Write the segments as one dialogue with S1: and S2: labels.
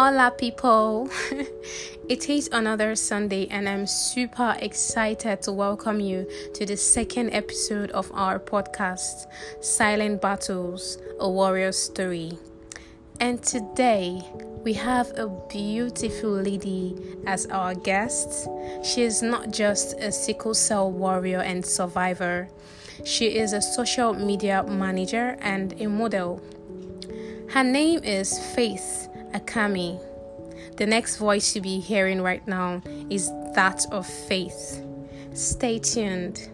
S1: Hola, people. it is another Sunday, and I'm super excited to welcome you to the second episode of our podcast, Silent Battles A Warrior Story. And today, we have a beautiful lady as our guest. She is not just a sickle cell warrior and survivor, she is a social media manager and a model. Her name is Faith Akami. The next voice you'll be hearing right now is that of Faith. Stay tuned.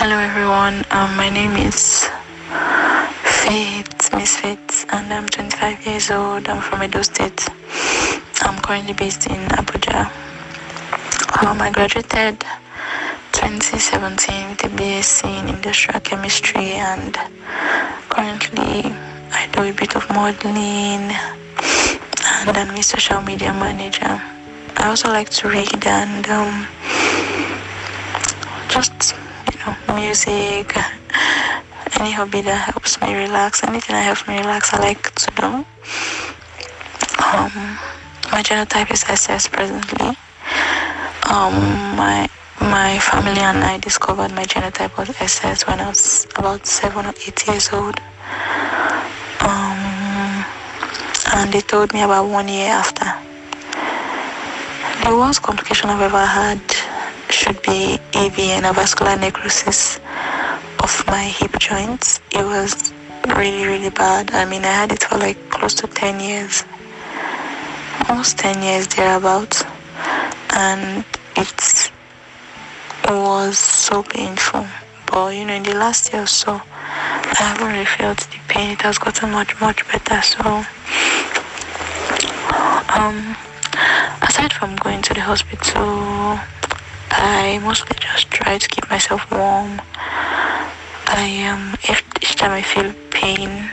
S2: Hello, everyone. Um, my name is Faith, Miss Faith, and I'm 25 years old. I'm from Edo State. I'm currently based in Abuja. Um, I graduated 2017 with a BSc in Industrial Chemistry, and currently I do a bit of modeling. And I'm a social media manager. I also like to read and um, just you know music. Any hobby that helps me relax anything that helps me relax i like to do. Um, my genotype is ss presently. Um, my my family and i discovered my genotype was ss when i was about seven or eight years old um, and they told me about one year after the worst complication i've ever had should be avn avascular necrosis of my hip joints. It was really, really bad. I mean, I had it for like close to 10 years, almost 10 years thereabouts, and it was so painful. But you know, in the last year or so, I haven't really felt pain. It has gotten much, much better. So, um, aside from going to the hospital, I mostly just try to keep myself warm I um if each time I feel pain,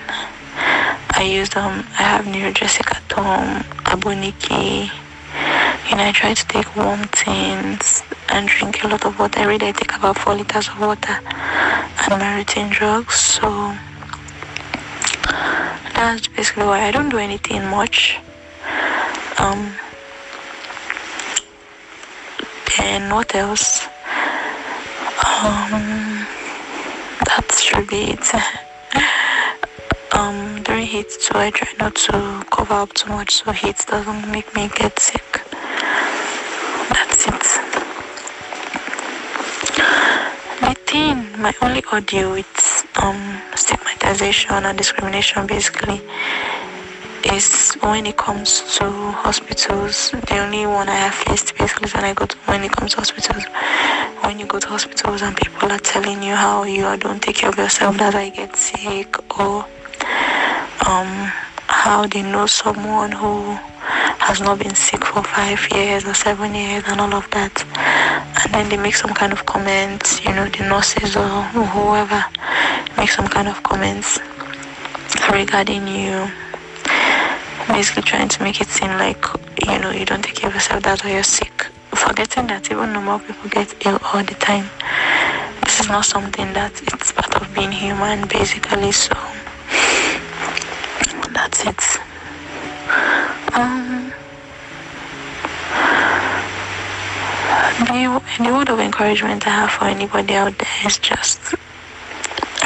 S2: I use um I have Neurogesic at home, Aboniki. Know, I try to take warm things and drink a lot of water. Every day I take about four liters of water and my routine drugs. So that's basically why I don't do anything much. Um what else? Um that should be it. um, during heat, so I try not to cover up too much so heat doesn't make me get sick. That's it. My thing, my only audio it's um stigmatization and discrimination basically is when it comes to hospitals. The only one I have faced basically when I go to when it comes to hospitals. When you go to hospitals and people are telling you how you are, don't take care of yourself, that I get sick, or um, how they know someone who has not been sick for five years or seven years and all of that. And then they make some kind of comments, you know, the nurses or whoever some kind of comments regarding you. Basically trying to make it seem like you know you don't take care of yourself that's why you're sick. Forgetting that even normal people get ill all the time. This is not something that it's part of being human basically so that's it. Um the, the word of encouragement I have for anybody out there is just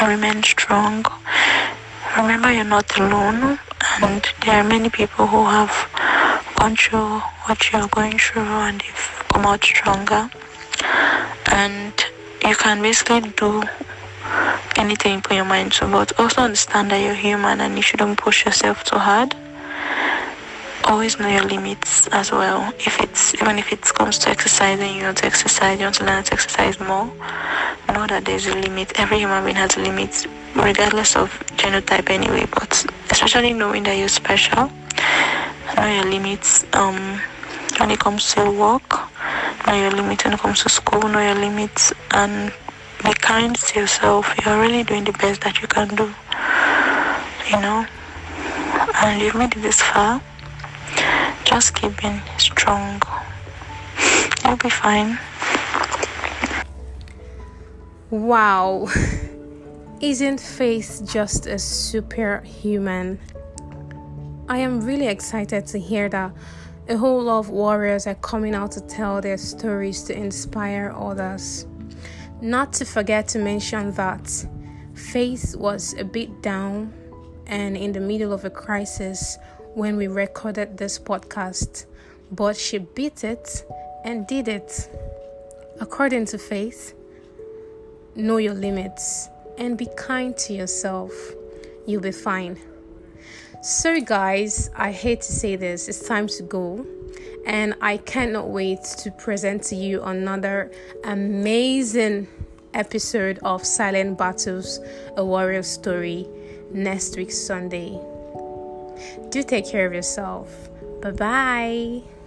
S2: remain strong. Remember you're not alone and there are many people who have gone through what you're going through and they've come out stronger. And you can basically do anything you put your mind to but also understand that you're human and you shouldn't push yourself too hard. Always know your limits as well. If it's even if it comes to exercising you want to exercise you want to learn to exercise more know that there's a limit. Every human being has a limit regardless of genotype anyway but especially knowing that you're special know your limits um when it comes to work know your limits when it comes to school know your limits and be kind to yourself. You're really doing the best that you can do you know? And you've made it this far. Just keep being strong. You'll be fine
S1: wow isn't faith just a superhuman I am really excited to hear that a whole lot of warriors are coming out to tell their stories to inspire others. Not to forget to mention that Faith was a bit down and in the middle of a crisis when we recorded this podcast, but she beat it and did it. According to Faith, know your limits and be kind to yourself. You'll be fine. So, guys, I hate to say this, it's time to go. And I cannot wait to present to you another amazing episode of Silent Battles, a warrior story next week, Sunday. Do take care of yourself. Bye bye.